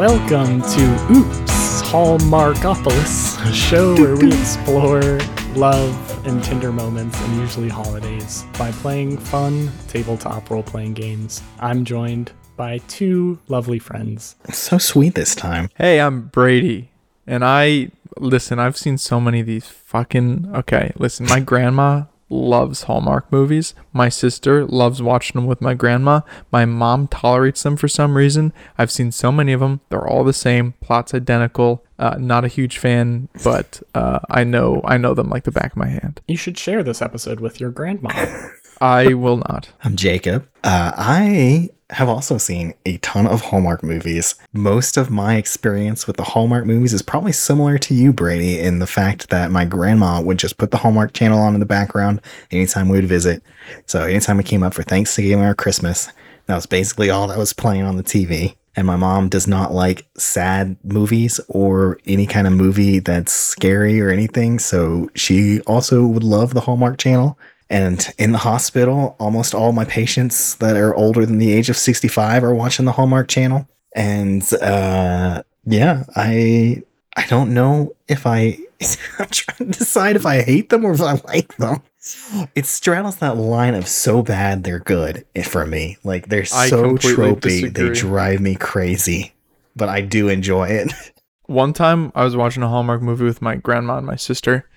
Welcome to Oops Hallmark-alypses, a show where we explore love and tender moments and usually holidays by playing fun tabletop role playing games. I'm joined by two lovely friends. So sweet this time. Hey, I'm Brady, and I listen. I've seen so many of these fucking. Okay, listen. My grandma loves Hallmark movies. My sister loves watching them with my grandma. My mom tolerates them for some reason. I've seen so many of them. They're all the same. Plots identical. Uh, not a huge fan, but uh, I know I know them like the back of my hand. You should share this episode with your grandma. I will not. I'm Jacob. Uh, I have also seen a ton of Hallmark movies. Most of my experience with the Hallmark movies is probably similar to you, Brady, in the fact that my grandma would just put the Hallmark channel on in the background anytime we would visit. So anytime we came up for Thanksgiving or Christmas, that was basically all that was playing on the TV. And my mom does not like sad movies or any kind of movie that's scary or anything. So she also would love the Hallmark channel. And in the hospital, almost all my patients that are older than the age of 65 are watching the Hallmark channel. And uh, yeah, I I don't know if I I'm trying to decide if I hate them or if I like them. It straddles that line of so bad they're good for me. Like they're I so tropey, they drive me crazy. But I do enjoy it. One time I was watching a Hallmark movie with my grandma and my sister,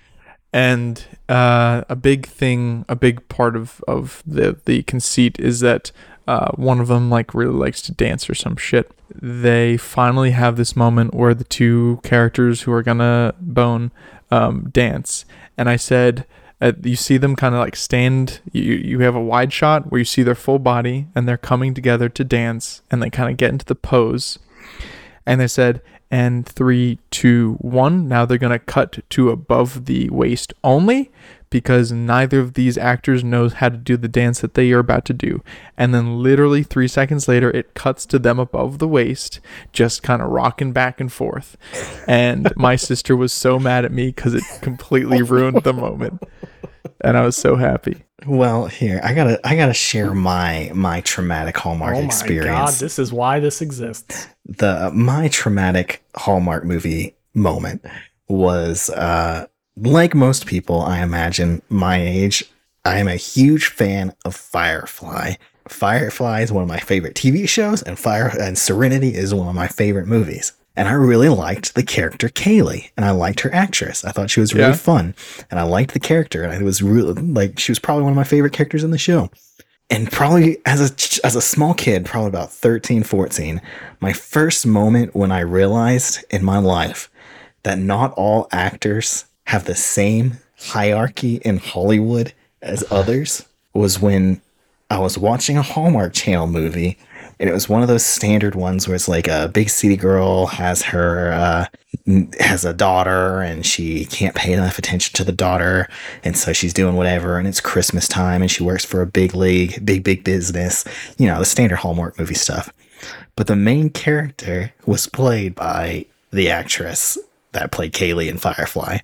and uh, a big thing, a big part of, of the, the conceit is that uh, one of them like really likes to dance or some shit. They finally have this moment where the two characters who are gonna bone um, dance, and I said, uh, you see them kind of like stand. You you have a wide shot where you see their full body, and they're coming together to dance, and they kind of get into the pose and they said and three two one. Now they're going to cut to above the waist only because neither of these actors knows how to do the dance that they are about to do. And then literally three seconds later it cuts to them above the waist just kind of rocking back and forth. And my sister was so mad at me because it completely ruined the moment. And i was so happy Well, here I gotta I gotta share my my traumatic Hallmark experience. oh my experience. god, this is why this exists. the my traumatic Hallmark movie moment was uh like most people I imagine my age I am a huge fan of Firefly. Firefly is one of my favorite TV shows and Fire and Serenity is one of my favorite movies. And I really liked the character Kaylee and I liked her actress. I thought she was really Yeah. fun and I liked the character and it was really like she was probably one of my favorite characters in the show and probably as a as a small kid probably about 13 14 my first moment when i realized in my life that not all actors have the same hierarchy in hollywood as others was when i was watching a hallmark channel movie and it was one of those standard ones where it's like a big city girl has her uh, has a daughter and she can't pay enough attention to the daughter. And so she's doing whatever and it's christmas time and she works for a big league big big business you know the standard hallmark movie stuff. But the main character was played by the actress that played kaylee in firefly.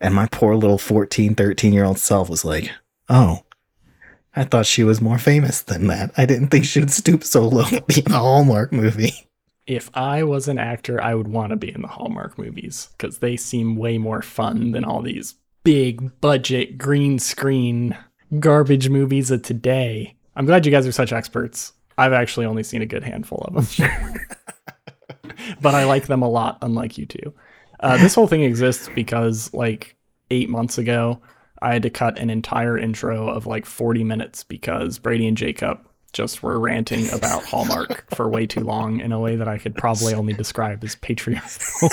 And my poor little 14 13 year old self was like oh I thought she was more famous than that. I didn't think she would stoop so low to be in a Hallmark movie. If I was an actor, I would want to be in the Hallmark movies because they seem way more fun than all these big budget green screen garbage movies of today. I'm glad you guys are such experts. I've actually only seen a good handful of them, but I like them a lot, unlike you two. Uh, this whole thing exists because, like, eight months ago, I had to cut an entire intro of like 40 minutes because Brady and Jacob just were ranting about Hallmark for way too long in a way that I could probably only describe as patriarchal.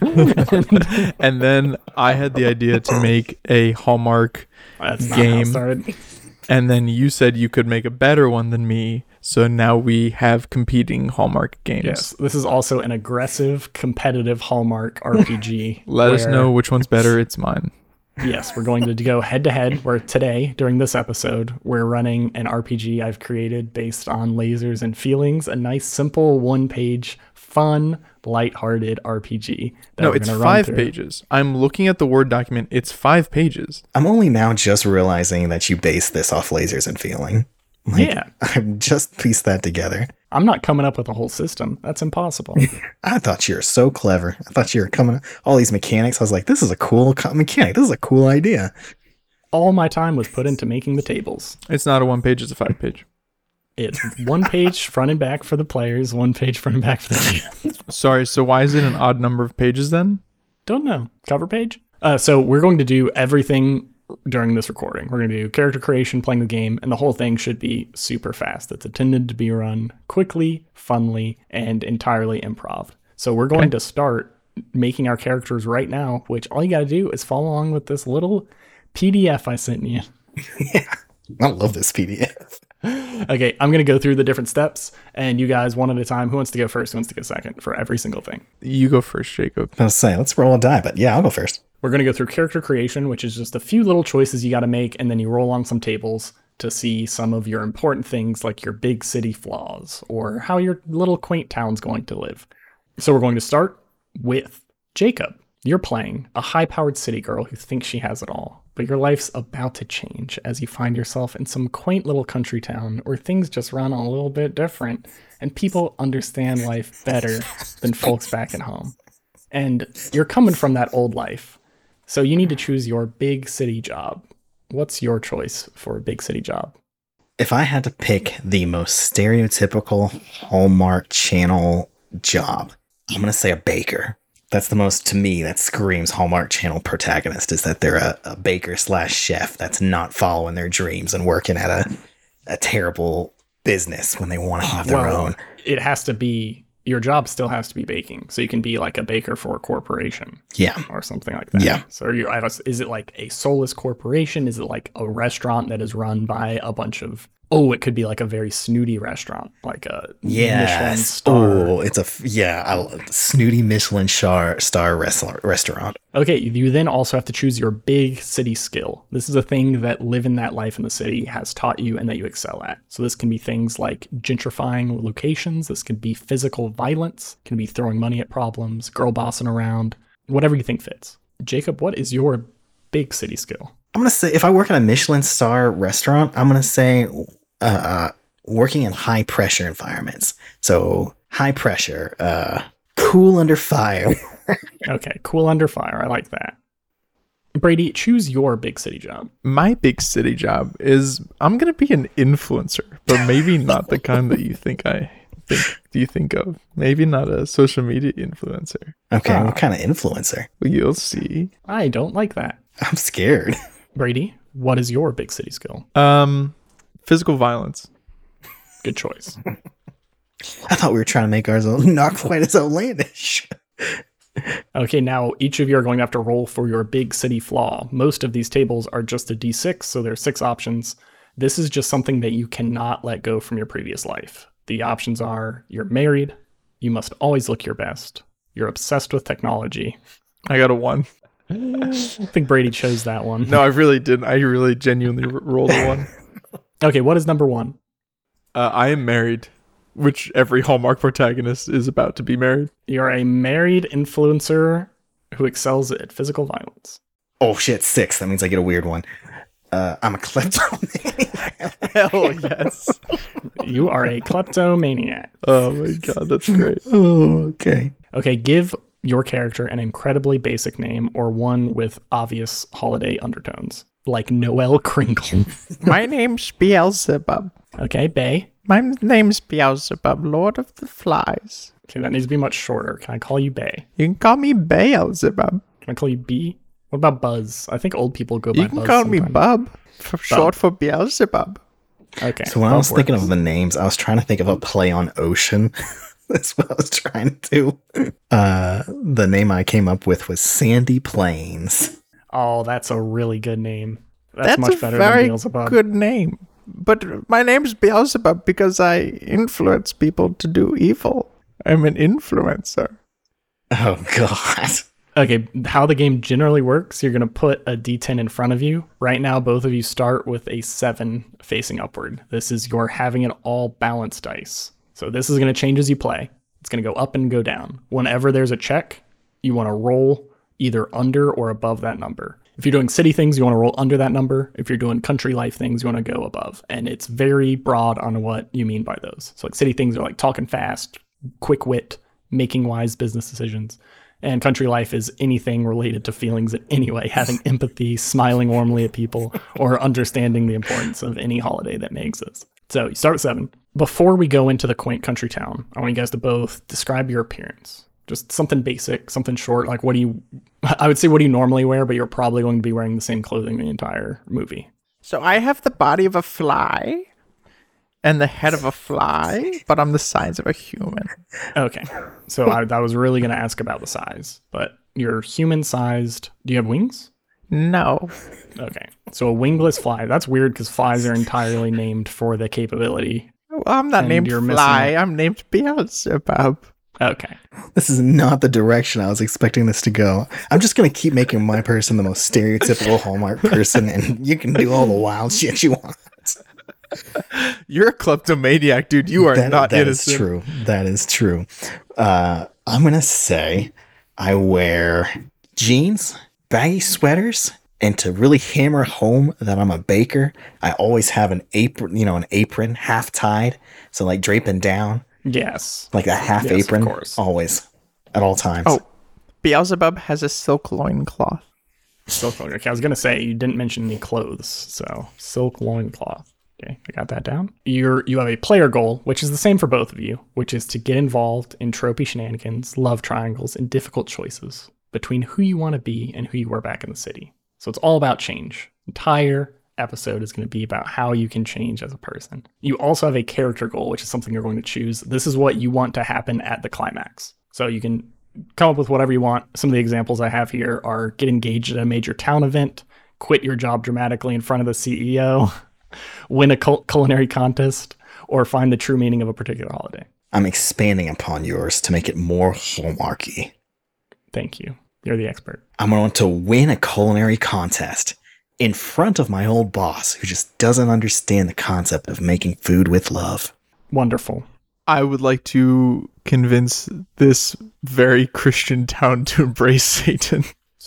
and then i had the idea to make a hallmark That's not how it Game. and then you said you could make a better one than me so now we have competing hallmark games Yes, this is also an aggressive, competitive Hallmark RPG. let us know which one's better it's mine Yes, we're going to go head to head. Where today, during this episode, we're running an RPG I've created based on lasers and feelings. A nice, simple, one-page, fun, lighthearted RPG. That no we're it's run five through. pages i'm looking at the word document it's five pages I'm only now just realizing that you base this off lasers and feeling. Like, Yeah. I've just pieced that together. I'm not coming up with a whole system. That's impossible. I thought you were so clever. I thought you were coming all these mechanics. I was like, this is a cool co- mechanic. This is a cool idea. All my time was put into making the tables. It's not a one page, it's a five page. It's one page front and back for the players, one page front and back for the GM. Sorry, so why is it an odd number of pages then? Don't know. Cover page? Uh, so we're going to do everything during this recording. We're going to do character creation, playing the game, and the whole thing should be super fast. It's intended to be run quickly, funly, and entirely improv. So we're going to start making our characters right now, which all you got to do is follow along with this little PDF I sent you. yeah. I love this PDF. Okay, I'm going to go through the different steps, and you guys, one at a time, who wants to go first, who wants to go second for every single thing. You go first, Jacob. I was saying, let's roll a die, but yeah, I'll go first. We're going to go through character creation, which is just a few little choices you got to make, and then you roll on some tables to see some of your important things like your big city flaws or how your little quaint town's going to live. So we're going to start with Jacob. You're playing a high powered city girl who thinks she has it all, but your life's about to change as you find yourself in some quaint little country town where things just run a little bit different and people understand life better than folks back at home. And you're coming from that old life. So you need to choose your big city job. What's your choice for a big city job? If I had to pick the most stereotypical Hallmark Channel job, I'm going to say a baker. That's the most, to me, that screams Hallmark Channel protagonist is that they're a, a baker slash chef that's not following their dreams and working at a, a terrible business when they want to have their Well, own. It has to be your job still has to be baking. So you can be like a baker for a corporation Yeah. or something like that. Yeah. So are you is it like a soulless corporation? Is it like a restaurant that is run by a bunch of oh, it could be like a very snooty restaurant, like a Michelin star. Oh, it's a yeah, I, love- snooty Michelin star, star restaurant. Okay, you then also have to choose your big city skill. This is a thing that living that life in the city has taught you and that you excel at. So this can be things like gentrifying locations, this can be physical violence, It can be throwing money at problems, girl bossing around, whatever you think fits. Jacob, what is your big city skill? I'm gonna say if I work at a Michelin star restaurant, I'm gonna say uh, uh, working in high pressure environments. So high pressure, uh, cool under fire. Okay, cool under fire. I like that. Brady, choose your big city job. My big city job is I'm gonna be an influencer, but maybe not the kind that you think I think do you think of. Maybe not a social media influencer. Okay, Ah. what kind of influencer? You'll see. I don't like that. I'm scared. Brady, what is your big city skill? Um, physical violence. Good choice. I thought we were trying to make ours not quite as outlandish. Okay, now each of you are going to have to roll for your big city flaw. Most of these tables are just a d6, so there's six options. This is just something that you cannot let go from your previous life. The options are you're married, you must always look your best, you're obsessed with technology. I got a one. I think Brady chose that one. No, I really didn't. I really genuinely rolled a one. Okay, what is number one? Uh, I am married, which every Hallmark protagonist is about to be married. You're a married influencer who excels at physical violence. Oh shit, six. That means I get a weird one. Uh, I'm a kleptomaniac. Hell yes. You are a kleptomaniac. oh my god, that's great. oh, okay. Okay, give your character an incredibly basic name or one with obvious holiday undertones, like Noel Kringle. My name's Beelzebub. okay, Bay. My name's Beelzebub, Lord of the Flies. Okay, that needs to be much shorter. Can I call you Bay? You can call me Beelzebub. Can I call you B? What about Buzz? I think old people go by Buzz. You can Buzz call me sometimes. Bub, for short for Beelzebub. Okay. So when I was Bub thinking of the names, I was trying to think of a play on ocean. That's what I was trying to do. Uh, the name I came up with was Sandy Plains. Oh, that's a really good name. That's, That's, much a better than Beelzebub. good name. But my name's Beelzebub because I influence people to do evil. I'm an influencer. Oh God. Okay, how the game generally works, you're going to put a d10 in front of you. Right now, both of you start with a 7 facing upward. This is your having it all balanced dice. So this is going to change as you play. It's going to go up and go down. Whenever there's a check, you want to roll either under or above that number. If you're doing city things, you want to roll under that number. If you're doing country life things, you want to go above. And it's very broad on what you mean by those. So, like, city things are like talking fast, quick wit, making wise business decisions. And country life is anything related to feelings in any way, having empathy, smiling warmly at people, or understanding the importance of any holiday that may exist. So you start with seven. Before we go into the quaint country town, I want you guys to both describe your appearance. Just something basic, something short. Like, what do you, I would say, what do you normally wear, but you're probably going to be wearing the same clothing the entire movie. So I have the body of a fly and the head of a fly, but I'm the size of a human. Okay. So I, I was really going to ask about the size, but you're human sized. Do you have wings? No. Okay. So a wingless fly. That's weird because flies are entirely named for the capability. Well, I'm not And named you're missing Fly. I'm named Beelzebub. Okay. This is not the direction I was expecting this to go. I'm just gonna keep making my person the most stereotypical Hallmark person, and you can do all the wild shit you want. You're a kleptomaniac, dude. You are That- not that is innocent. true. That is true. Uh, I'm gonna say I wear jeans, baggy sweaters, and to really hammer home that I'm a baker, I always have an apron, you know, an apron half tied, so like draping down, Yes. like a half Yes, of apron, course. always at all times. Oh, Beelzebub has a silk loincloth. Silk loin. Okay, I was gonna say you didn't mention any clothes, so silk loincloth. Okay, I got that down. You're you have a player goal, which is the same for both of you, which is to get involved in tropey shenanigans, love triangles, and difficult choices between who you want to be and who you were back in the city. So it's all about change. Entire episode is going to be about how you can change as a person. You also have a character goal, which is something you're going to choose. This is what you want to happen at the climax. So you can come up with whatever you want. Some of the examples I have here are get engaged at a major town event, quit your job dramatically in front of the CEO, win a cul- culinary contest, or find the true meaning of a particular holiday. I'm expanding upon yours to make it more hallmarky. Thank you. You're the expert. I'm going to win a culinary contest in front of my old boss who just doesn't understand the concept of making food with love. Wonderful. I would like to convince this very Christian town to embrace Satan.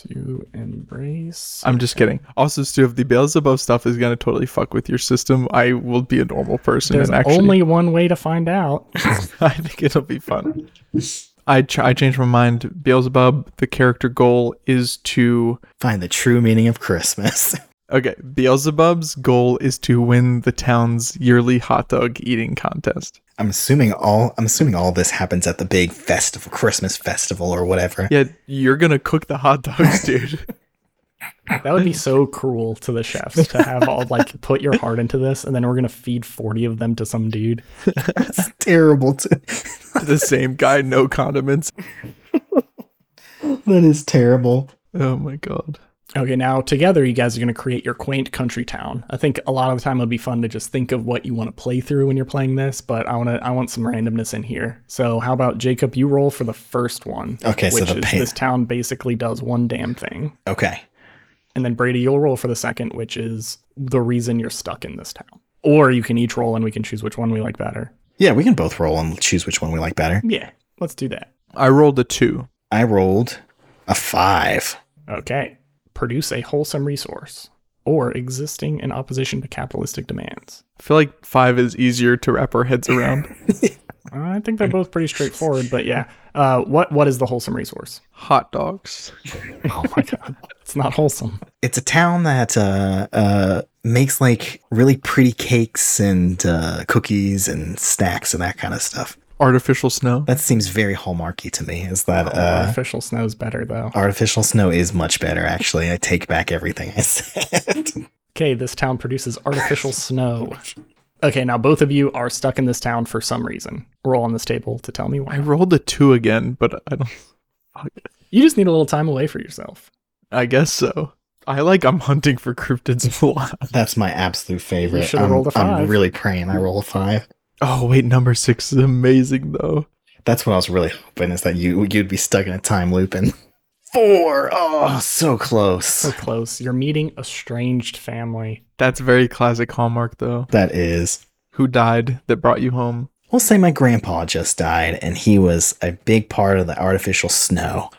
To embrace. I'm just kidding. Also, Stu, if the Beelzebub stuff is gonna totally fuck with your system, I will be a normal person There's and actually only one way to find out. I think it'll be fun. I ch- I changed my mind. Beelzebub, the character goal is to Find the true meaning of Christmas. okay. Beelzebub's goal is to win the town's yearly hot dog eating contest. I'm assuming all I'm assuming all this happens at the big festival, Christmas festival or whatever. Yeah, you're gonna cook the hot dogs, dude. That would be so cruel to the chefs to have all like put your heart into this, and then we're gonna feed forty of them to some dude. That's terrible. To, the same guy, no condiments. that is terrible. Oh my god. Okay, now together you guys are going to create your quaint country town. I think a lot of the time it'll be fun to just think of what you want to play through when you're playing this, but I want to I want some randomness in here. So how about Jacob? You roll for the first one. Okay, so which the is pain- this town basically does one damn thing, Okay. And then Brady, you'll roll for the second, which is the reason you're stuck in this town. Or you can each roll and we can choose which one we like better. Yeah, we can both roll and choose which one we like better. Yeah, let's do that. I rolled a two. I rolled a five. Okay. Produce a wholesome resource or existing in opposition to capitalistic demands. I feel like five is easier to wrap our heads around. I think they're both pretty straightforward, but yeah. Uh, what what is the wholesome resource? Hot dogs. Oh my god, it's not wholesome. It's a town that uh, uh, makes like really pretty cakes and uh, cookies and snacks and that kind of stuff. Artificial snow. That seems very hallmarky to me. Is that uh, Artificial is better though. artificial snow is much better? Actually, I take back everything I said. Okay, this town produces artificial snow. Okay, now both of you are stuck in this town for some reason. Roll on this table to tell me why. I rolled a two again, but I don't. Fuck. You just need a little time away for yourself. I guess so. I like I'm hunting for cryptids a lot. That's my absolute favorite. should've I'm, rolled a I'm really praying I roll a five. Oh wait, number six is amazing though. That's what I was really hoping is that you you'd be stuck in a time loop and four. Oh. oh, so close. So close. You're meeting a estranged family. That's very classic Hallmark though. That is. Who died that brought you home? We'll say my grandpa just died, and he was a big part of the artificial snow.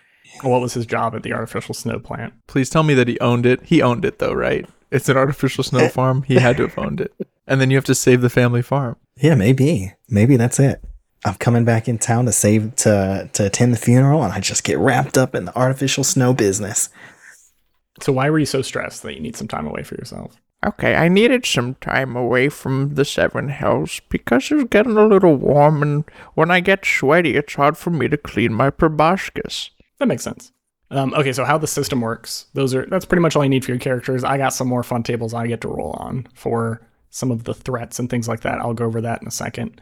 What was his job at the artificial snow plant? Please tell me that he owned it. He owned it though, right? It's an artificial snow farm. He had to have owned it. And then you have to save the family farm. Yeah, maybe. Maybe that's it. I'm coming back in town to save to to attend the funeral, and I just get wrapped up in the artificial snow business. So why were you so stressed that you need some time away for yourself? Okay, I needed some time away from the Seven Hells because it's getting a little warm, and when I get sweaty, it's hard for me to clean my proboscis. That makes sense. Um, okay, so how the system works? Those are that's pretty much all you need for your characters. I got some more fun tables I get to roll on for some of the threats and things like that. I'll go over that in a second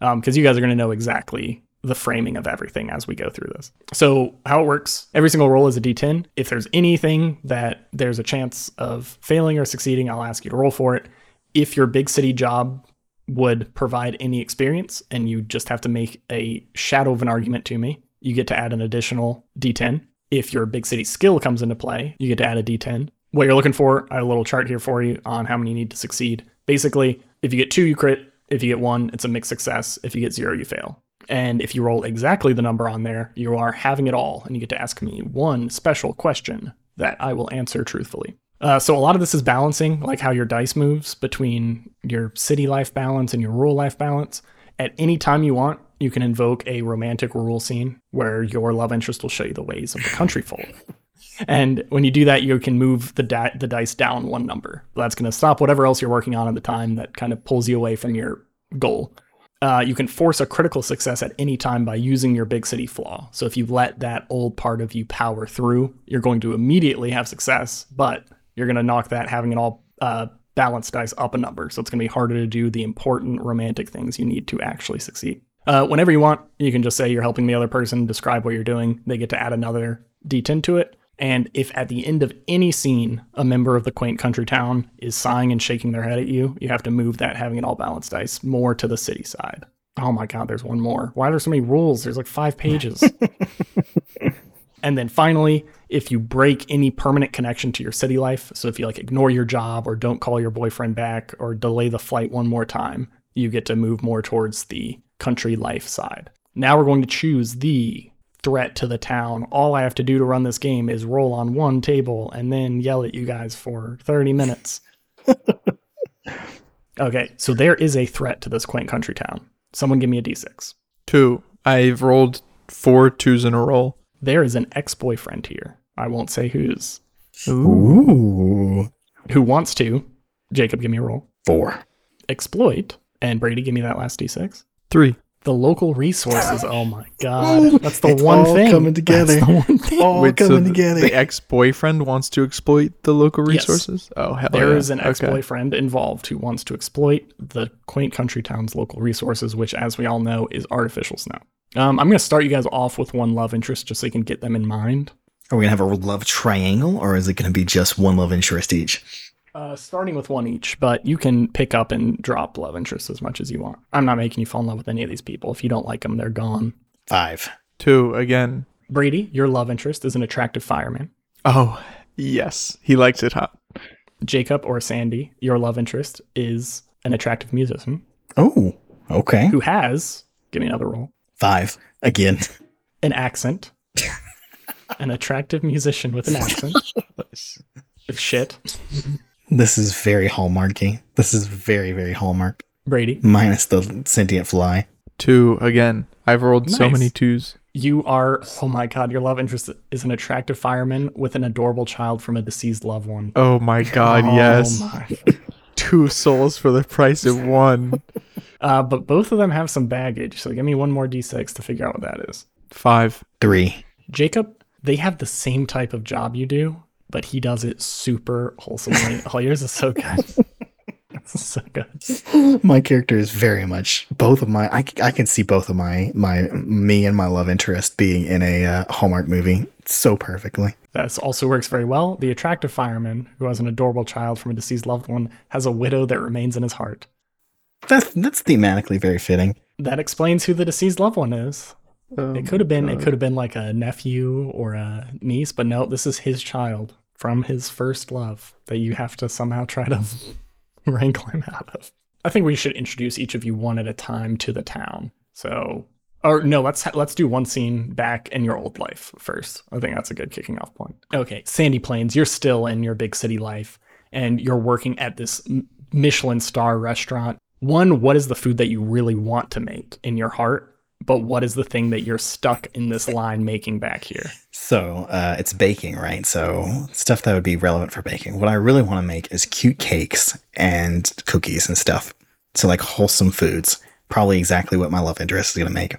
Um, because you guys are going to know exactly the framing of everything as we go through this. So, how it works every single roll is a d10. If there's anything that there's a chance of failing or succeeding, I'll ask you to roll for it. If your big city job would provide any experience and you just have to make a shadow of an argument to me, you get to add an additional d10. If your big city skill comes into play, you get to add a d10. What you're looking for, I have a little chart here for you on how many you need to succeed. Basically, if you get two, you crit. If you get one, it's a mixed success. If you get zero, you fail. And if you roll exactly the number on there, you are having it all, and you get to ask me one special question that I will answer truthfully. Uh, so a lot of this is balancing, like how your dice moves between your city life balance and your rural life balance. At any time you want, you can invoke a romantic rural scene where your love interest will show you the ways of the country folk. And when you do that, you can move the di- the dice down one number. That's going to stop whatever else you're working on at the time that kind of pulls you away from your goal. Uh, you can force a critical success at any time by using your big city flaw. So if you let that old part of you power through, you're going to immediately have success, but you're going to knock that having it all uh, balanced dice up a number. So it's going to be harder to do the important romantic things you need to actually succeed. Uh, whenever you want, you can just say you're helping the other person, describe what you're doing. They get to add another d10 to it. And if at the end of any scene, a member of the quaint country town is sighing and shaking their head at you, you have to move that having it all balanced dice more to the city side. Oh my god, there's one more. Why are there so many rules? There's like five pages. and then finally, if you break any permanent connection to your city life, so if you like ignore your job or don't call your boyfriend back or delay the flight one more time, you get to move more towards the country life side. Now we're going to choose the threat to the town. All I have to do to run this game is roll on one table and then yell at you guys for 30 minutes. okay, so there is a threat to this quaint country town. Someone give me a d6. Two. I've rolled four twos in a row. There is an ex boyfriend here. I won't say whose. Ooh. Who wants to? Jacob, give me a roll. Four. Exploit. And Brady, give me that last d6. Three. The local resources. Oh my god. That's the It's one all thing. coming together. That's the one thing. All Wait, so coming the, together. the ex-boyfriend wants to exploit the local Yes. resources? Oh, hell There yeah. is an ex-boyfriend involved who wants to exploit the quaint country town's local resources, which, as we all know, is artificial snow. Um, I'm going to start you guys off with one love interest, just so you can get them in mind. Are we gonna have a love triangle, or is it gonna be just one love interest each? Uh, starting with one each, but you can pick up and drop love interest as much as you want. I'm not making you fall in love with any of these people. If you don't like them, they're gone. Five. Two, again. Brady, your love interest is an attractive fireman. Oh, yes. He likes it hot. Jacob or Sandy, your love interest is an attractive musician Oh, okay. who has, give me another roll, Five again. an accent. an attractive musician with an accent. Shit. This is very hallmarky. This is very very hallmark. Brady, Minus the sentient fly. Two, again. I've rolled so many twos. you are, oh my god, your love interest is an attractive fireman with an adorable child from a deceased loved one. Oh my god, Oh yes. my. Two souls for the price of one. Uh, but both of them have some baggage, so give me one more d6 to figure out what that is. Five. Three. Jacob, they have the same type of job you do, but he does it super wholesomely. oh, yours is so good. So good. My character is very much both of my. I, I can see both of my my me and my love interest being in a uh, Hallmark movie so perfectly. That also works very well. The attractive fireman, who has an adorable child from a deceased loved one, has a widow that remains in his heart. That's that's thematically very fitting. That explains who the deceased loved one is. Oh It could have been it uh, could have been like a nephew or a niece, but no, this is his child from his first love that you have to somehow try to wrangle him out of. I think we should introduce each of you one at a time to the town. So Or no, let's let's do one scene back in your old life first. I think that's a good kicking off point. Okay, Sandy Plains, you're still in your big city life, and you're working at this Michelin star restaurant. One, what is the food that you really want to make in your heart? But what is the thing that you're stuck in this line making back here? So uh, it's baking, right? So stuff that would be relevant for baking. What I really want to make is cute cakes and cookies and stuff. So like wholesome foods. Probably exactly what my love interest is gonna make.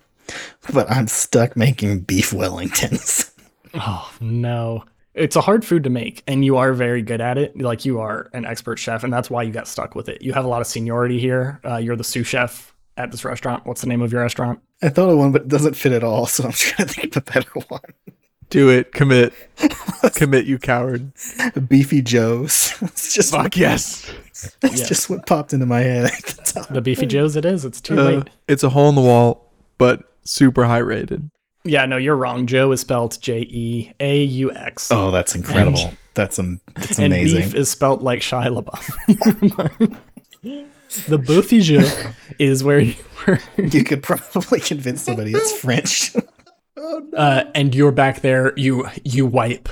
But I'm stuck making beef Wellingtons. Oh no. It's a hard food to make, and you are very good at it. Like you are an expert chef, and that's why you got stuck with it. You have a lot of seniority here. Uh, you're the sous chef at this restaurant. What's the name of your restaurant? I thought of one, but it doesn't fit at all. So I'm trying to think of a better one. Do it. Commit. Commit, you coward. Beefy Joe's. It's just Fuck yes. it's yes. just what popped into my head. at the time. The Beefy Joe's. It is. It's too Uh, late. it's a hole in the wall, but super high rated. Yeah, no, you're wrong. Joe is spelled J E A U X. Oh, that's incredible. That's um, that's and amazing. beef is spelled like Shia LaBeouf. the Beefy Joe is where you were. you could probably convince somebody it's French. uh, and you're back there. You you wipe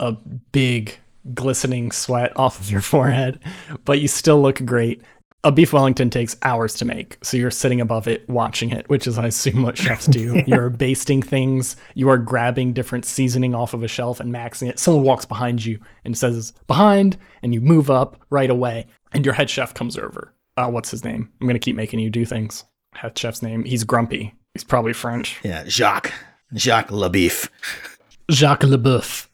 a big glistening sweat off of your forehead, but you still look great. A beef Wellington takes hours to make, so you're sitting above it watching it, which is, I assume, what chefs do. You're basting things, you are grabbing different seasoning off of a shelf and maxing it. Someone walks behind you and says, Behind, and you move up right away, and your head chef comes over. Uh, what's his name? I'm going to keep making you do things. Head chef's name. He's grumpy. He's probably French. yeah, Jacques. Jacques Labeef. Jacques Leboeuf,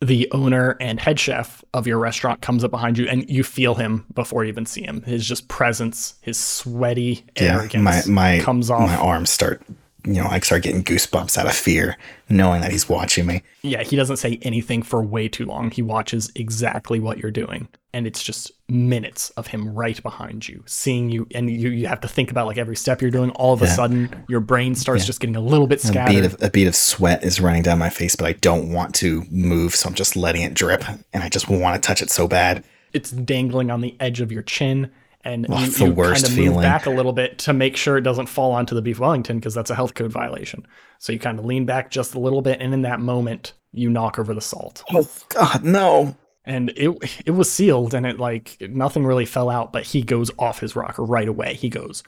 the owner and head chef of your restaurant, comes up behind you, and you feel him before you even see him. His just presence, his sweaty Yeah, arrogance, my my comes off. my arms start you know, I start getting goosebumps out of fear, knowing that he's watching me. Yeah, he doesn't say anything for way too long. He watches exactly what you're doing. And it's just minutes of him right behind you, seeing you. And you, you have to think about like every step you're doing. All of a sudden, your brain starts just getting a little bit A bead of a bead of sweat is running down my face, but I don't want to move, so I'm just letting it drip, and I just want to touch it so bad. it's dangling on the edge of your chin. And Oh, you, the you kind of move feeling. back a little bit to make sure it doesn't fall onto the beef Wellington because that's a health code violation. So you kind of lean back just a little bit, and in that moment, you knock over the salt. Oh God, no! and it it was sealed and it like nothing really fell out but he goes off his rocker right away he goes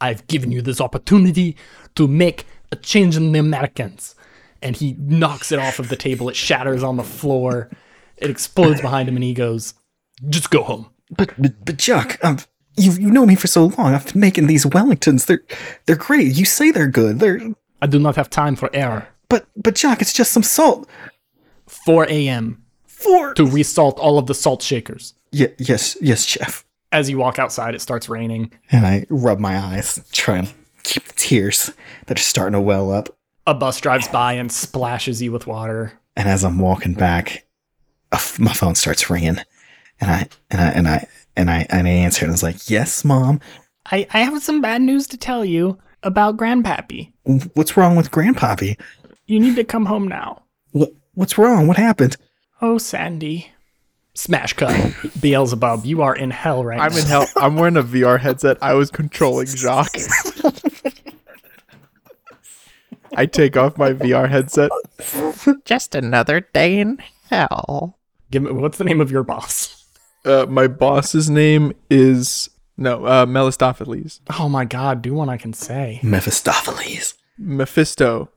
i've given you this opportunity to make a change in the americans and he knocks it off of the table it shatters on the floor it explodes behind him and he goes just go home But but, but Jacques, um, you you know me for so long. I've been making these Wellingtons. They're they're great. You say they're good. They're i do not have time for error but but Jacques, it's just some salt. 4 a.m For to resalt all of the salt shakers yeah, yes yes chef. as you walk outside it starts raining And I rub my eyes, try and keep the tears that are starting to well up. a bus drives by and splashes you with water And as I'm walking back, my phone starts ringing, and I and I and I and I and I answer, and I was like, "Yes, mom. I, I have some bad news to tell you about Grandpappy. What's wrong with Grandpappy? You need to come home now. What what's wrong? What happened? Oh, Sandy. Smash cut. Beelzebub, you are in hell right I'm now. in hell. I'm wearing a VR headset. I was controlling Jacques. I take off my VR headset. Just another day in hell. Give me, what's the name of your boss? Uh, my boss's name is no uh, Melistopheles. Oh my god, do one I can say. Mephistopheles. Mephisto.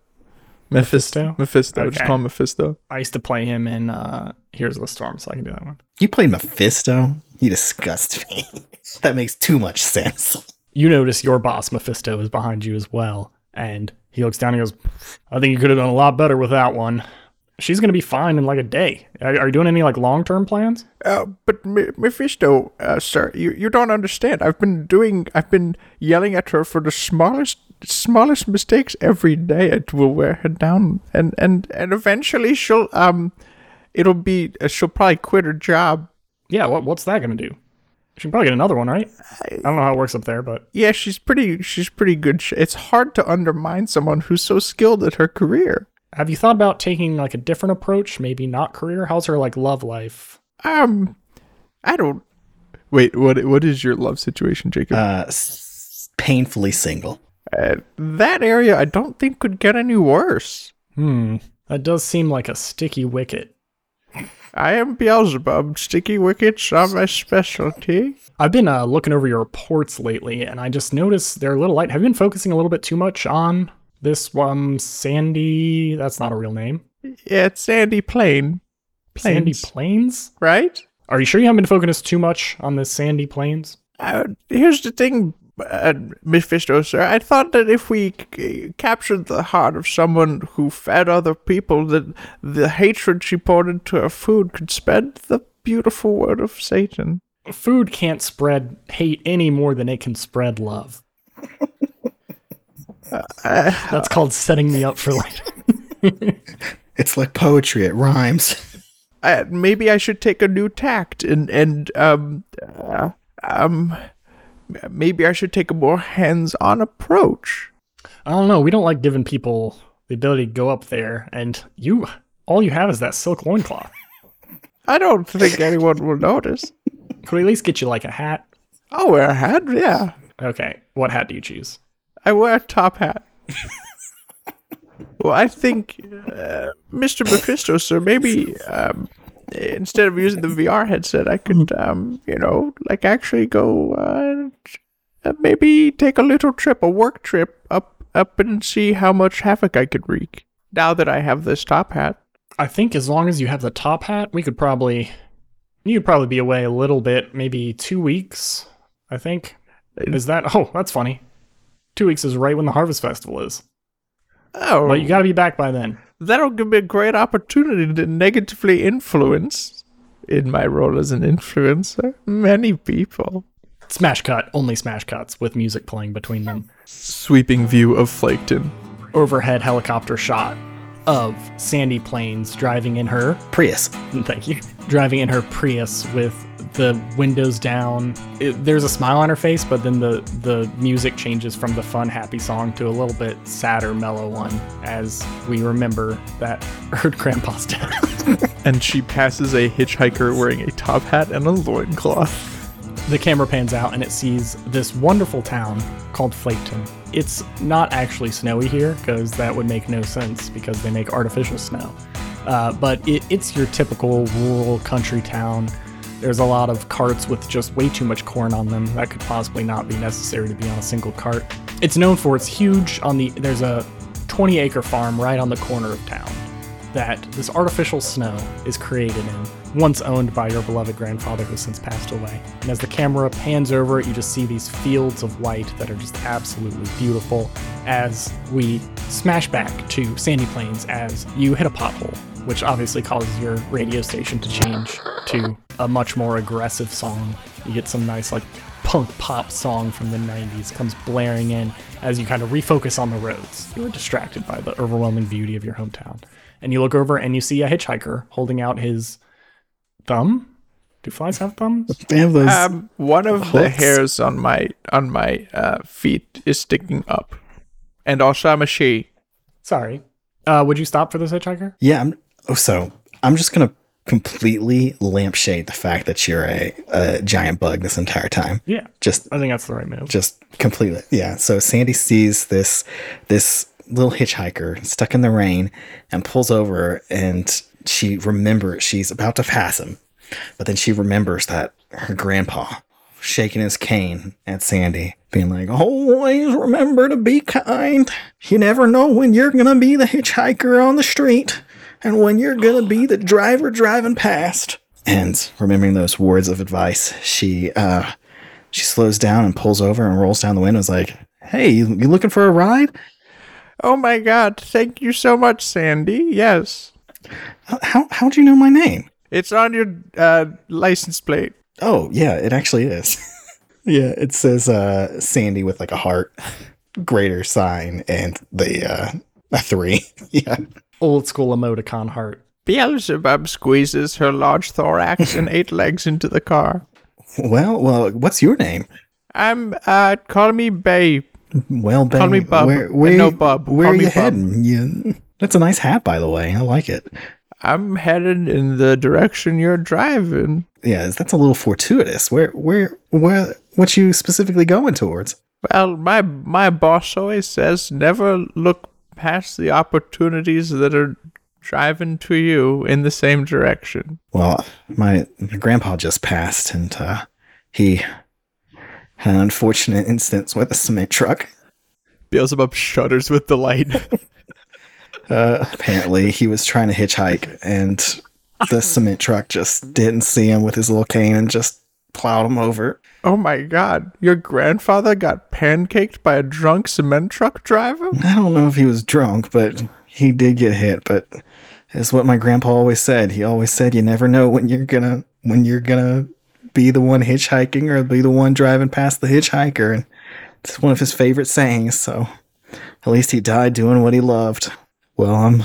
Mephisto. Mephisto? Mephisto. Just call him Mephisto. I used to play him in uh Heroes of the Storm, so I can do that one. You played Mephisto? You disgust me. that makes too much sense. You notice your boss, Mephisto, is behind you as well. And he looks down and goes, I think you could have done a lot better with that one. She's gonna be fine in like a day. Are, are you doing any like long term plans? Uh, but M- Mephisto, uh, sir, you, you don't understand. I've been doing, I've been yelling at her for the smallest, smallest mistakes every day. It will wear her down, and and and eventually she'll um, it'll be uh, she'll probably quit her job. Yeah, what, what's that gonna do? She can probably get another one, right? I don't know how it works up there, but Yeah, she's pretty, she's pretty good. It's hard to undermine someone who's so skilled at her career. Have you thought about taking like a different approach? Maybe not career. How's her like love life? Um, I don't. Wait, what? What is your love situation, Jacob? Uh, s- painfully single. Uh, that area I don't think could get any worse. Hmm. That does seem like a sticky wicket. I am Beelzebub. Sticky wickets are my specialty. I've been uh, looking over your reports lately, and I just noticed they're a little light. Have you been focusing a little bit too much on this one, Sandy? That's not a real name. Yeah, it's Sandy Plain. Sandy Plains, Plains. right? Are you sure you haven't been focused too much on the Sandy Plains? Uh, here's the thing, uh, Mephisto, sir. I thought that if we c- captured the heart of someone who fed other people, that the hatred she poured into her food could spread the beautiful word of Satan. Food can't spread hate any more than it can spread love. That's called setting me up for later. It's like poetry. It rhymes. Uh, maybe I should take a new tact and and um uh, um maybe I should take a more hands-on approach. I don't know. We don't like giving people the ability to go up there, and you, all you have is that silk loincloth. I don't think anyone will notice. Could we at least get you like a hat? I'll wear a hat, yeah. Okay, what hat do you choose? I wear a top hat. well, I think, uh, Mr. Mephisto, sir, maybe um, instead of using the VR headset, I could, um, you know, like actually go, uh, uh, maybe take a little trip, a work trip up, up and see how much havoc I could wreak. Now that I have this top hat, I think as long as you have the top hat, we could probably, you'd probably be away a little bit, maybe two weeks. I think. Is that? Oh, that's funny. Two weeks is right when the Harvest Festival is. oh, But you got to be back by then. that'll give me a great opportunity to negatively influence, in my role as an influencer, many people. Smash cut, only smash cuts with music playing between them. Sweeping view of Flaketon. Overhead helicopter shot of Sandy Plains driving in her Prius. Thank you. Driving in her Prius with the windows down. It, there's a smile on her face, but then the the music changes from the fun, happy song to a little bit sadder, mellow one as we remember that her grandpa's dead. And she passes a hitchhiker wearing a top hat and a loincloth. the camera pans out and it sees this wonderful town called Flaketon. It's not actually snowy here because that would make no sense because they make artificial snow. Uh, but it, it's your typical rural country town. There's a lot of carts with just way too much corn on them that could possibly not be necessary to be on a single cart. It's known for its huge on the there's a 20 acre farm right on the corner of town that this artificial snow is created in, once owned by your beloved grandfather who since passed away. And as the camera pans over it, you just see these fields of white that are just absolutely beautiful as we smash back to Sandy Plains as you hit a pothole, which obviously causes your radio station to change to a much more aggressive song. You get some nice, like, punk pop song from the 90s comes blaring in as you kind of refocus on the roads. You were distracted by the overwhelming beauty of your hometown. And you look over and you see a hitchhiker holding out his thumb. Do flies have thumbs? They have those. Um, one of the hairs on my on my uh, feet is sticking up, and also I'm a she. Sorry. Uh, would you stop for this hitchhiker? yeah. I'm, so I'm just gonna completely lampshade the fact that you're a, a giant bug this entire time. Yeah, Just I think that's the right move. just completely yeah so sandy sees this this little hitchhiker stuck in the rain and pulls over and she remembers she's about to pass him but then she remembers that her grandpa shaking his cane at sandy being like always remember to be kind you never know when you're gonna be the hitchhiker on the street and when you're gonna be the driver driving past and remembering those words of advice she uh she slows down and pulls over and rolls down the window. Is like, "Hey, you, you looking for a ride? Oh my God! Thank you so much, Sandy. Yes, How how'd you know my name? it's on your uh, license plate. Oh yeah, it actually is. yeah, it says uh, Sandy with like a heart, greater sign, and the uh, a three. yeah, Old school emoticon heart. Beelzebub squeezes her large thorax and eight legs into the car. well, well, what's your name? I'm uh, call me Bay. Well, Ben, Call me Bub. Where, where, no, Bub. Where Call are you Bub. heading? You, that's a nice hat, by the way. I like it. I'm headed in the direction you're driving. Yeah, that's a little fortuitous. Where, where, where? What you specifically going towards? Well, my my boss always says never look past the opportunities that are driving to you in the same direction. Well, my, my grandpa just passed, and uh, he had an unfortunate instance with a cement truck. Beelzebub shudders with delight. Uh, apparently, he was trying to hitchhike, and the cement truck just didn't see him with his little cane and just plowed him over. oh my god, your grandfather got pancaked by a drunk cement truck driver? I don't know if he was drunk, but he did get hit. But it's what my grandpa always said. He always said, "You never know when you're gonna when you're gonna be the one hitchhiking or be the one driving past the hitchhiker." And it's one of his favorite sayings. So at least he died doing what he loved. Well, I'm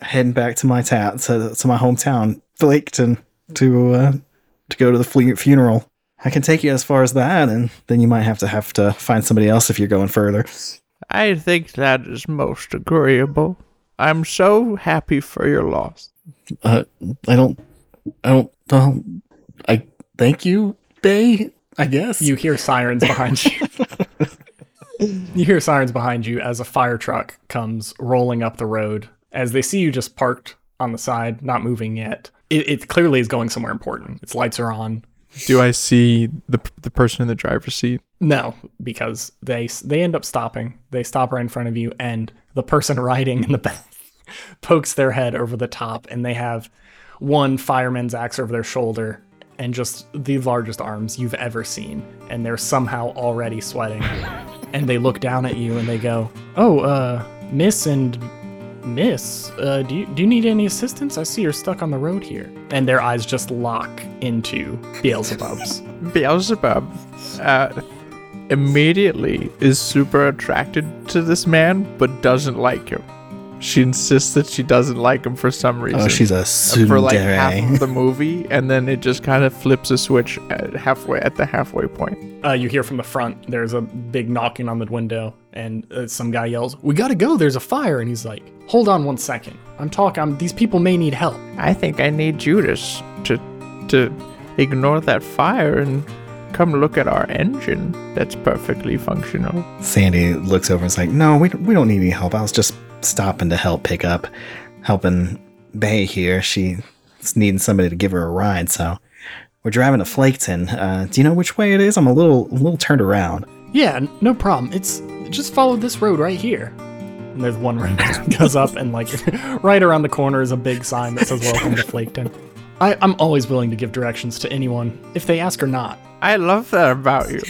heading back to my town, to, to my hometown, Blaketon, to uh, to go to the funeral. I can take you as far as that, and then you might have to have to find somebody else if you're going further. I think that is most agreeable. I'm so happy for your loss. Uh, I don't, I don't, um, I thank you, Bay. I guess You hear sirens behind you. you hear sirens behind you as a fire truck comes rolling up the road. As they see you just parked on the side, not moving yet, it, it clearly is going somewhere important. Its lights are on. Do I see the the person in the driver's seat? No, because they they end up stopping. They stop right in front of you, and the person riding in the back pokes their head over the top, and they have one fireman's axe over their shoulder and just the largest arms you've ever seen, and they're somehow already sweating. and they look down at you and they go, "Oh, uh, Miss and Miss, uh, do you do you need any assistance? I see you're stuck on the road here." And their eyes just lock into Beelzebub's. Beelzebub uh, immediately is super attracted to this man, but doesn't like him. She insists that she doesn't like him for some reason. Oh, she's a for like half of the movie, and then it just kind of flips a switch at halfway at the halfway point. Uh, you hear from the front, there's a big knocking on the window, and uh, some guy yells, "We gotta go! There's a fire!" And he's like, "Hold on one second. I'm talking. I'm, these people may need help." I think I need Judas to to ignore that fire and come look at our engine that's perfectly functional. Sandy looks over and is like, "No, we don't, we don't need any help. I was just stopping to help pick up, helping Bay here. She's needing somebody to give her a ride, so we're driving to Flaketon. Uh, do you know which way it is? I'm a little a little turned around. Yeah, no problem. It's just follow this road right here. And there's one road that goes up, and like right around the corner is a big sign that says "Welcome to Flaketon." I, I'm always willing to give directions to anyone if they ask or not. I love that about you,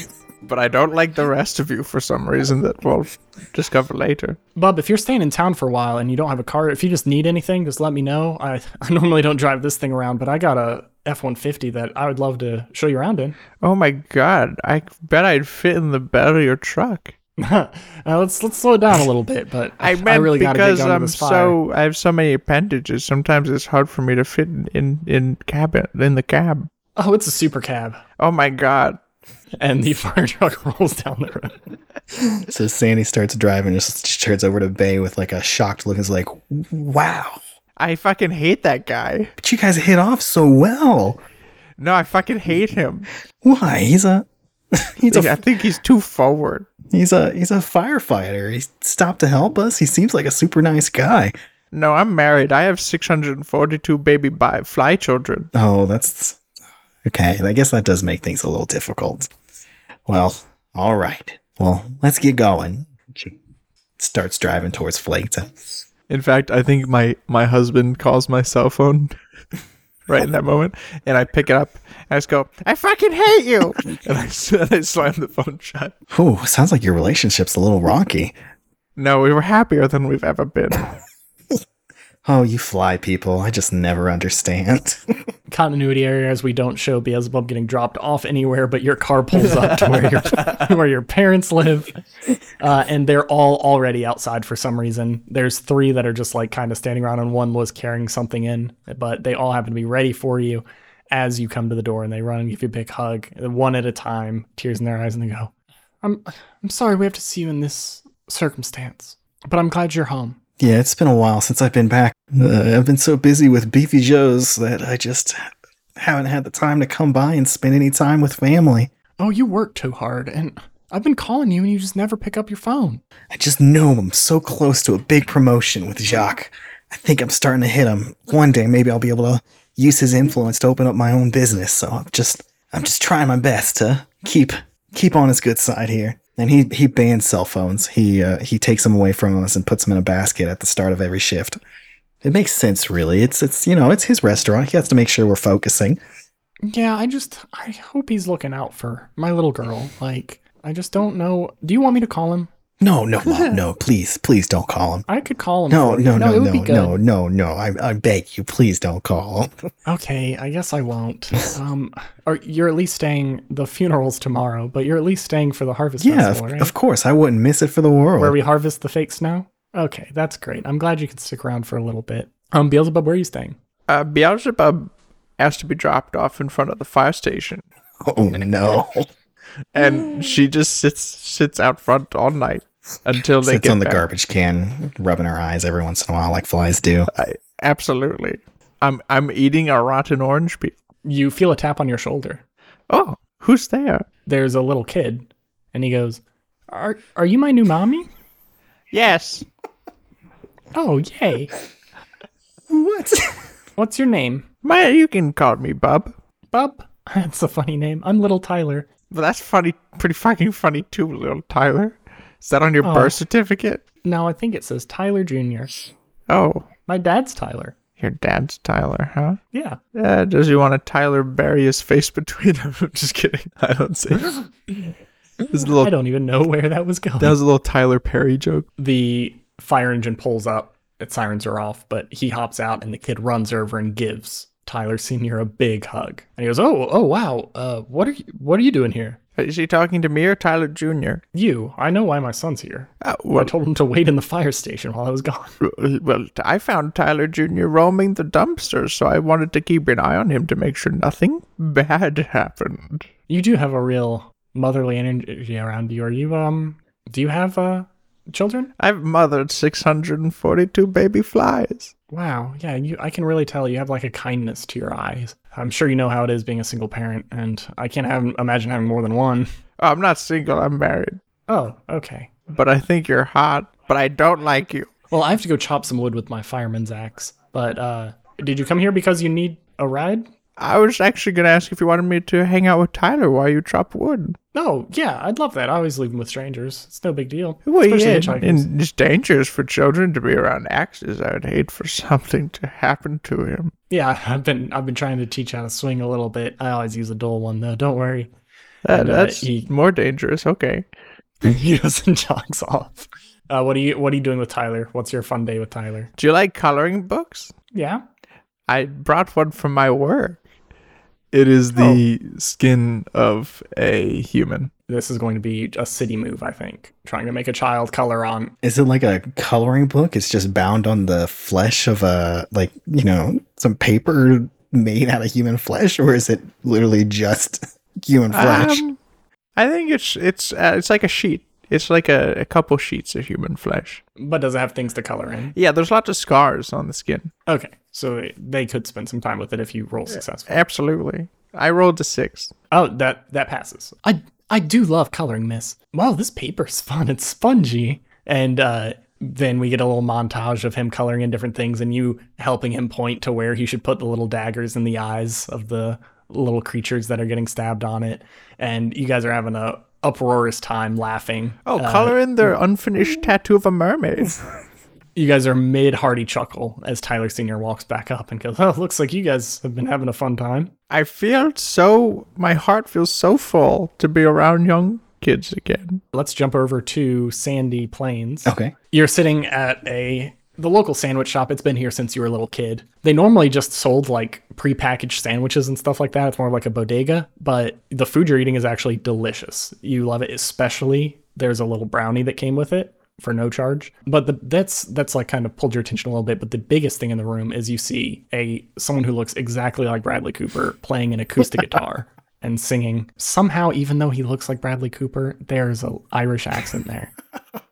but I don't like the rest of you for some reason that we'll discover later. Bub, if you're staying in town for a while and you don't have a car, if you just need anything, just let me know. I, I normally don't drive this thing around, but I got a F 150 that I would love to show you around in. Oh my god, I bet I'd fit in the bed of your truck. uh, let's let's slow it down a little bit, but I meant really gotta because get going to I'm this fire. so I have so many appendages. Sometimes it's hard for me to fit in in, in cabin in the cab. Oh, it's a super cab, Oh my god. and the fire truck rolls down the road. So Sandy starts driving, just she turns over to Bay with like a shocked look. and Is like, "Wow, I fucking hate that guy. but you guys hit off so well. No, I fucking hate him. Why? He's a he's I a think he's too forward. he's a he's a firefighter. He stopped to help us. He seems like a super nice guy. No, I'm married. I have 642 baby bi- fly children. Oh, that's okay. I guess that does make things a little difficult. Well, all right. Well, let's get going. She starts driving towards Flaketon. In fact, I think my my husband calls my cell phone right in that moment, and I pick it up and I just go, "I fucking hate you," and I, and I slam the phone shut. Oh, sounds like your relationship's a little rocky. No, we were happier than we've ever been. Oh, you fly people. I just never understand. Continuity areas we don't show Beelzebub getting dropped off anywhere, but your car pulls up to where your where your parents live, uh, and they're all already outside for some reason. There's three that are just like kind of standing around, and one was carrying something in, but they all happen to be ready for you as you come to the door, and they run and give you a big hug, one at a time, tears in their eyes, and they go, "I'm I'm sorry we have to see you in this circumstance, but I'm glad you're home." Yeah, it's been a while since I've been back. Uh, I've been so busy with Beefy Joe's that I just haven't had the time to come by and spend any time with family. Oh, you work too hard, and I've been calling you and you just never pick up your phone. I just know I'm so close to a big promotion with Jacques. I think I'm starting to hit him. One day, maybe I'll be able to use his influence to open up my own business. So I'm just, I'm just trying my best to keep, keep on his good side here. And he he bans cell phones. He uh, he takes them away from us and puts them in a basket at the start of every shift. It makes sense, really. It's it's you know it's his restaurant. He has to make sure we're focusing. Yeah, I just I hope he's looking out for my little girl. Like, I just don't know. Do you want me to call him? No, no, mom, no, please, please don't call him. I could call him. No, for you. no, no, no, no, no, no. I, I beg you, please don't call him. Okay, I guess I won't. Um, or you're at least staying. The funeral's tomorrow, but you're at least staying for the harvest yeah, of, festival, right? of course. I wouldn't miss it for the world. Where we harvest the fake snow. Okay, that's great. I'm glad you could stick around for a little bit. Um, Beelzebub, where are you staying? Uh, Beelzebub has to be dropped off in front of the fire station, oh no! And she just sits sits out front all night until they Sits get on the back. garbage can, rubbing her eyes every once in a while, like flies do. I, absolutely. I'm I'm eating a rotten orange peel. You feel a tap on your shoulder. Oh, who's there? There's a little kid, and he goes, "Are are you my new mommy?" Yes. Oh, yay! What? What's your name? My, you can call me Bub. Bub. That's a funny name. I'm little Tyler. But that's funny, pretty fucking funny too, little Tyler. Is that on your Oh. birth certificate? No, I think it says Tyler Jr. Oh, My dad's Tyler. your dad's Tyler, huh? Yeah. Uh, does he want a Tyler bury his face between them? I'm just kidding. I don't see. A I little. don't even know where that was going. That was a little Tyler Perry joke. the fire engine pulls up. Its sirens are off, but he hops out, and the kid runs over and gives Tyler Senior a big hug. And he goes, "Oh, oh, wow. Uh, what are you? What are you doing here? Is he talking to me or Tyler Jr.? You? I know why my son's here. Uh, I told him to wait in the fire station while I was gone. well, I found Tyler Jr. roaming the dumpsters, so I wanted to keep an eye on him to make sure nothing bad happened. You do have a real motherly energy around you. Are you um? Do you have uh children? I've mothered 642 baby flies. Wow. Yeah. You. I can really tell you have like a kindness to your eyes. I'm sure you know how it is being a single parent, and I can't have imagine having more than one. Oh, I'm not single, I'm married. Oh, okay. But I think you're hot, but I don't like you. Well, I have to go chop some wood with my fireman's axe. But uh, did you come here because you need a ride? I was actually going to ask if you wanted me to hang out with Tyler while you chop wood. No, yeah, I'd love that. I always leave him with strangers. It's no big deal. Well, Especially yeah, and it's dangerous for children to be around axes. I would hate for something to happen to him. Yeah, I've been I've been trying to teach how to swing a little bit. I always use a dull one though. Don't worry. That, And, uh, that's he- more dangerous. Okay. he goes and jogs off. Uh, what are you What are you doing with Tyler? What's your fun day with Tyler? Do you like coloring books? Yeah. I brought one from my work. It is the skin of a human. This is going to be a city move, I think. Trying to make a child color on. Is it like a coloring book? It's just bound on the flesh of a like you know some paper made out of human flesh, or is it literally just human flesh? Um, I think it's it's uh, it's like a sheet. It's like a, a couple sheets of human flesh. But does it have things to color in? Yeah, there's lots of scars on the skin. Okay, so they could spend some time with it if you roll successful. Absolutely. I rolled a six. Oh, that that passes. I I do love coloring, Miss. Wow, this paper's fun. It's spongy. And uh, then we get a little montage of him coloring in different things, and you helping him point to where he should put the little daggers in the eyes of the little creatures that are getting stabbed on it. And you guys are having a uproarious time laughing. Oh, Uh, color in the unfinished tattoo of a mermaid. You guys are mid hearty chuckle as Tyler Senior walks back up and goes, "Oh, looks like you guys have been having a fun time." I feel so. My heart feels so full to be around young kids again. Let's jump over to Sandy Plains. Okay. You're sitting at a the local sandwich shop. It's been here since you were a little kid. They normally just sold like prepackaged sandwiches and stuff like that. It's more like a bodega, but the food you're eating is actually delicious. You love it, especially there's a little brownie that came with it for no charge. But the, that's that's like kind of pulled your attention a little bit. But the biggest thing in the room is you see a someone who looks exactly like Bradley Cooper playing an acoustic guitar. And singing somehow, even though he looks like Bradley Cooper, there's an Irish accent there.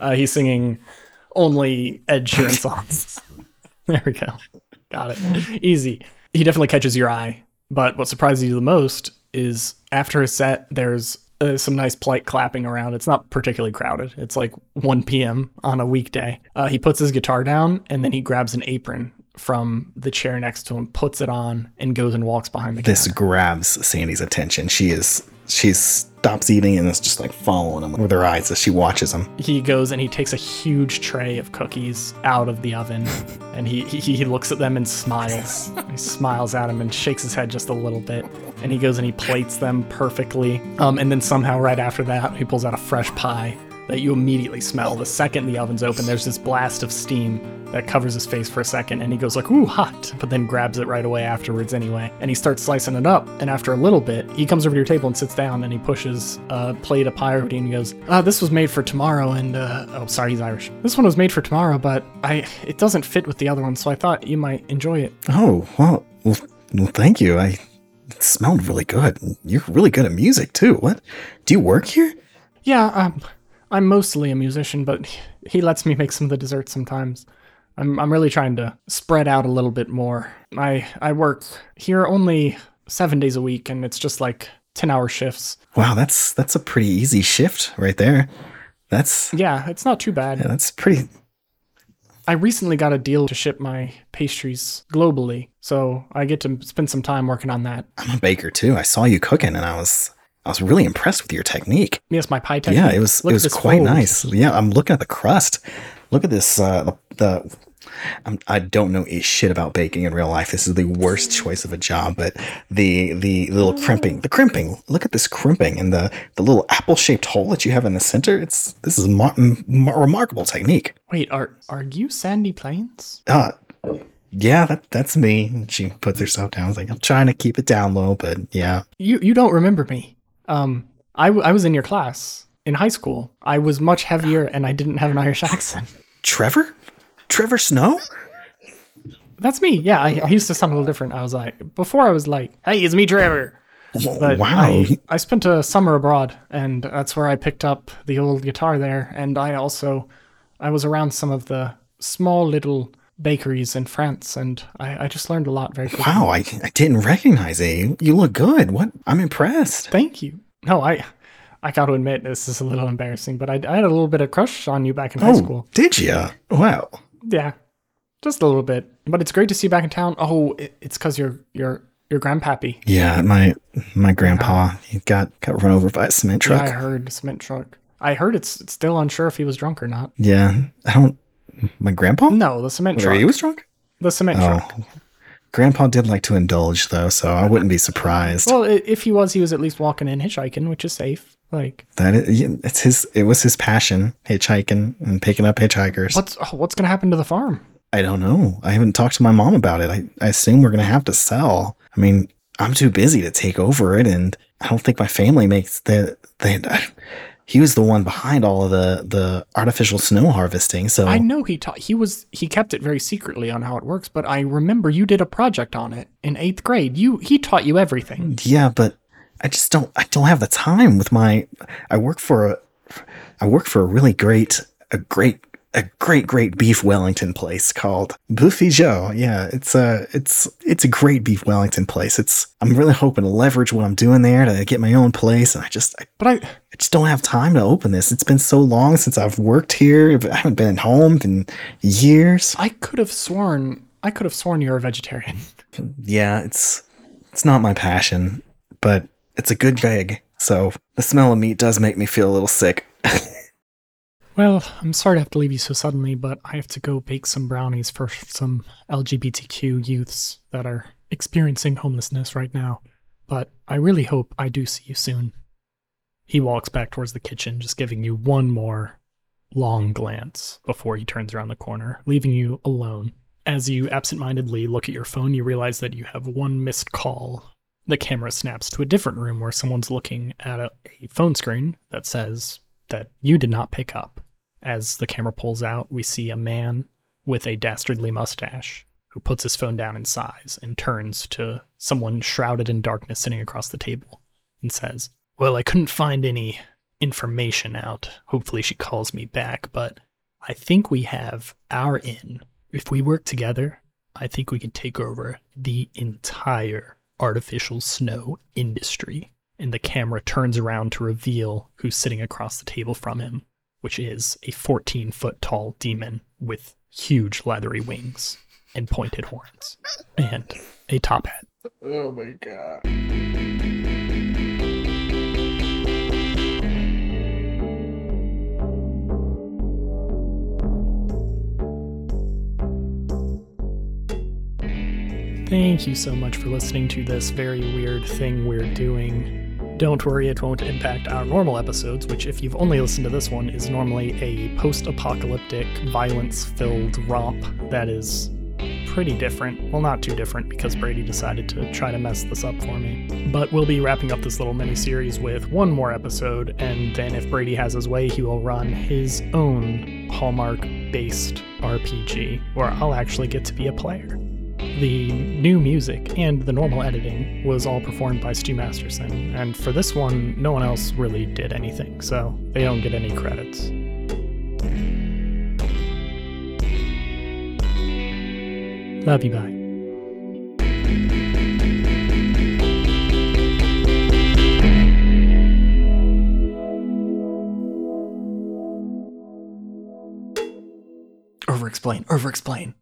Uh, he's singing only Ed Sheeran songs. there we go. Got it. Easy. He definitely catches your eye. But what surprises you the most is after his set, there's uh, some nice polite clapping around. It's not particularly crowded. It's like 1 p.m. on a weekday. Uh, he puts his guitar down and then he grabs an apron from the chair next to him, puts it on, and goes and walks behind the This counter. grabs Sandy's attention. She is she stops eating and is just like following him with her eyes as she watches him. He goes and he takes a huge tray of cookies out of the oven, and he he, he looks at them and smiles. he smiles at him and shakes his head just a little bit, and he goes and he plates them perfectly. Um, and then somehow right after that, he pulls out a fresh pie that you immediately smell. The second the oven's open, there's this blast of steam that covers his face for a second, and he goes like, "Ooh, hot!" But then grabs it right away afterwards anyway, and he starts slicing it up. And after a little bit, he comes over to your table and sits down, and he pushes a plate of pie over to you and he goes, uh, "This was made for tomorrow." And uh, oh, sorry, he's Irish. This one was made for tomorrow, but I it doesn't fit with the other one, so I thought you might enjoy it. Oh well, well, well thank you. I it smelled really good. You're really good at music too. What? Do you work here? Yeah, um, I'm mostly a musician, but he lets me make some of the desserts sometimes. I'm I'm really trying to spread out a little bit more. I I work here only seven days a week, and it's just like ten hour shifts. Wow, that's that's a pretty easy shift right there. That's Yeah, it's not too bad. yeah, that's pretty. I recently got a deal to ship my pastries globally, so I get to spend some time working on that. I'm a baker too. I saw you cooking, and I was I was really impressed with your technique. Yes, my pie technique. Yeah, it was Look it was quite fold. nice. Yeah, I'm looking at the crust. Look at this. Uh, the, the I'm, I don't know a shit about baking in real life. This is the worst choice of a job. But the the little crimping, the crimping. Look at this crimping and the the little apple shaped hole that you have in the center. It's this is mar- remarkable technique. Wait, are are you Sandy Plains? Uh, yeah, that that's me. She puts herself down. I was like, I'm trying to keep it down low, but yeah. You you don't remember me? Um, I, w- I was in your class in high school. I was much heavier and I didn't have an Irish accent. Trevor, Trevor Snow. That's me. Yeah, I, I used to sound a little different. I was like before I was like, "Hey, it's me, Trevor." But wow. I, I spent a summer abroad, and that's where I picked up the old guitar there. And I also, I was around some of the small little bakeries in France, and I, I just learned a lot very quickly. Wow, I, I didn't recognize it. You, you look good. What? I'm impressed. Thank you. No, I, I got to admit this is a little embarrassing, but I, I had a little bit of crush on you back in high Oh, school. did you? Wow. Yeah, just a little bit. But it's great to see you back in town. Oh, it, it's because you're you're you're grandpappy. Yeah, my my grandpa he got got run over by a cement Yeah, I truck. heard cement truck. I heard it's, it's still unsure if he was drunk or not. Yeah, I don't. My grandpa? No, the cement truck. he was drunk. the cement Oh, truck. grandpa did like to indulge though, so I wouldn't be surprised. Well, if he was, he was at least walking in hitchhiking, which is safe. Like, that is, it's his. It was his passion, hitchhiking and picking up hitchhikers. what's oh, what's gonna happen to the farm? I don't know. I haven't talked to my mom about it. I, I assume we're gonna have to sell. I mean, I'm too busy to take over it, and I don't think my family makes the. They, he was the one behind all of the the artificial snow harvesting. So I know he taught. He was he kept it very secretly on how it works, but I remember you did a project on it in eighth grade. You he taught you everything. yeah, but I just don't. I don't have the time with my. I work for a. I work for a really great, a great, a great, great beef Wellington place called Buffy Joe. Yeah, it's a, it's, it's a great beef Wellington place. It's. I'm really hoping to leverage what I'm doing there to get my own place, and I just, I, But I I just don't have time to open this. It's been so long since I've worked here. I haven't been home in years. I could have sworn I could have sworn you're a vegetarian. Yeah, it's, it's not my passion, but it's a good gig. So the smell of meat does make me feel a little sick. Well, I'm sorry to have to leave you so suddenly, but I have to go bake some brownies for some LGBTQ youths that are experiencing homelessness right now. But I really hope I do see you soon. He walks back towards the kitchen, just giving you one more long glance before he turns around the corner, leaving you alone. As you absentmindedly look at your phone, you realize that you have one missed call. The camera snaps to a different room where someone's looking at a, a phone screen that says that you did not pick up. As the camera pulls out, we see a man with a dastardly mustache who puts his phone down in size and turns to someone shrouded in darkness sitting across the table and says, Well, I couldn't find any information out. Hopefully, she calls me back, but I think we have our in. If we work together, I think we can take over the entire artificial snow industry. and the camera turns around to reveal who's sitting across the table from him, which is a 14 foot tall demon with huge leathery wings and pointed horns and a top hat. Oh my god. Thank you so much for listening to this very weird thing we're doing. Don't worry, it won't impact our normal episodes, which, if you've only listened to this one, is normally a post apocalyptic, violence filled romp that is pretty different. Well, not too different because Brady decided to try to mess this up for me. But we'll be wrapping up this little mini series with one more episode, and then if Brady has his way, he will run his own Hallmark based RPG, where I'll actually get to be a player. The new music and the normal editing was all performed by Stu Masterson, and for this one, no one else really did anything, so they don't get any credits. Love you, bye. Over explain, over explain.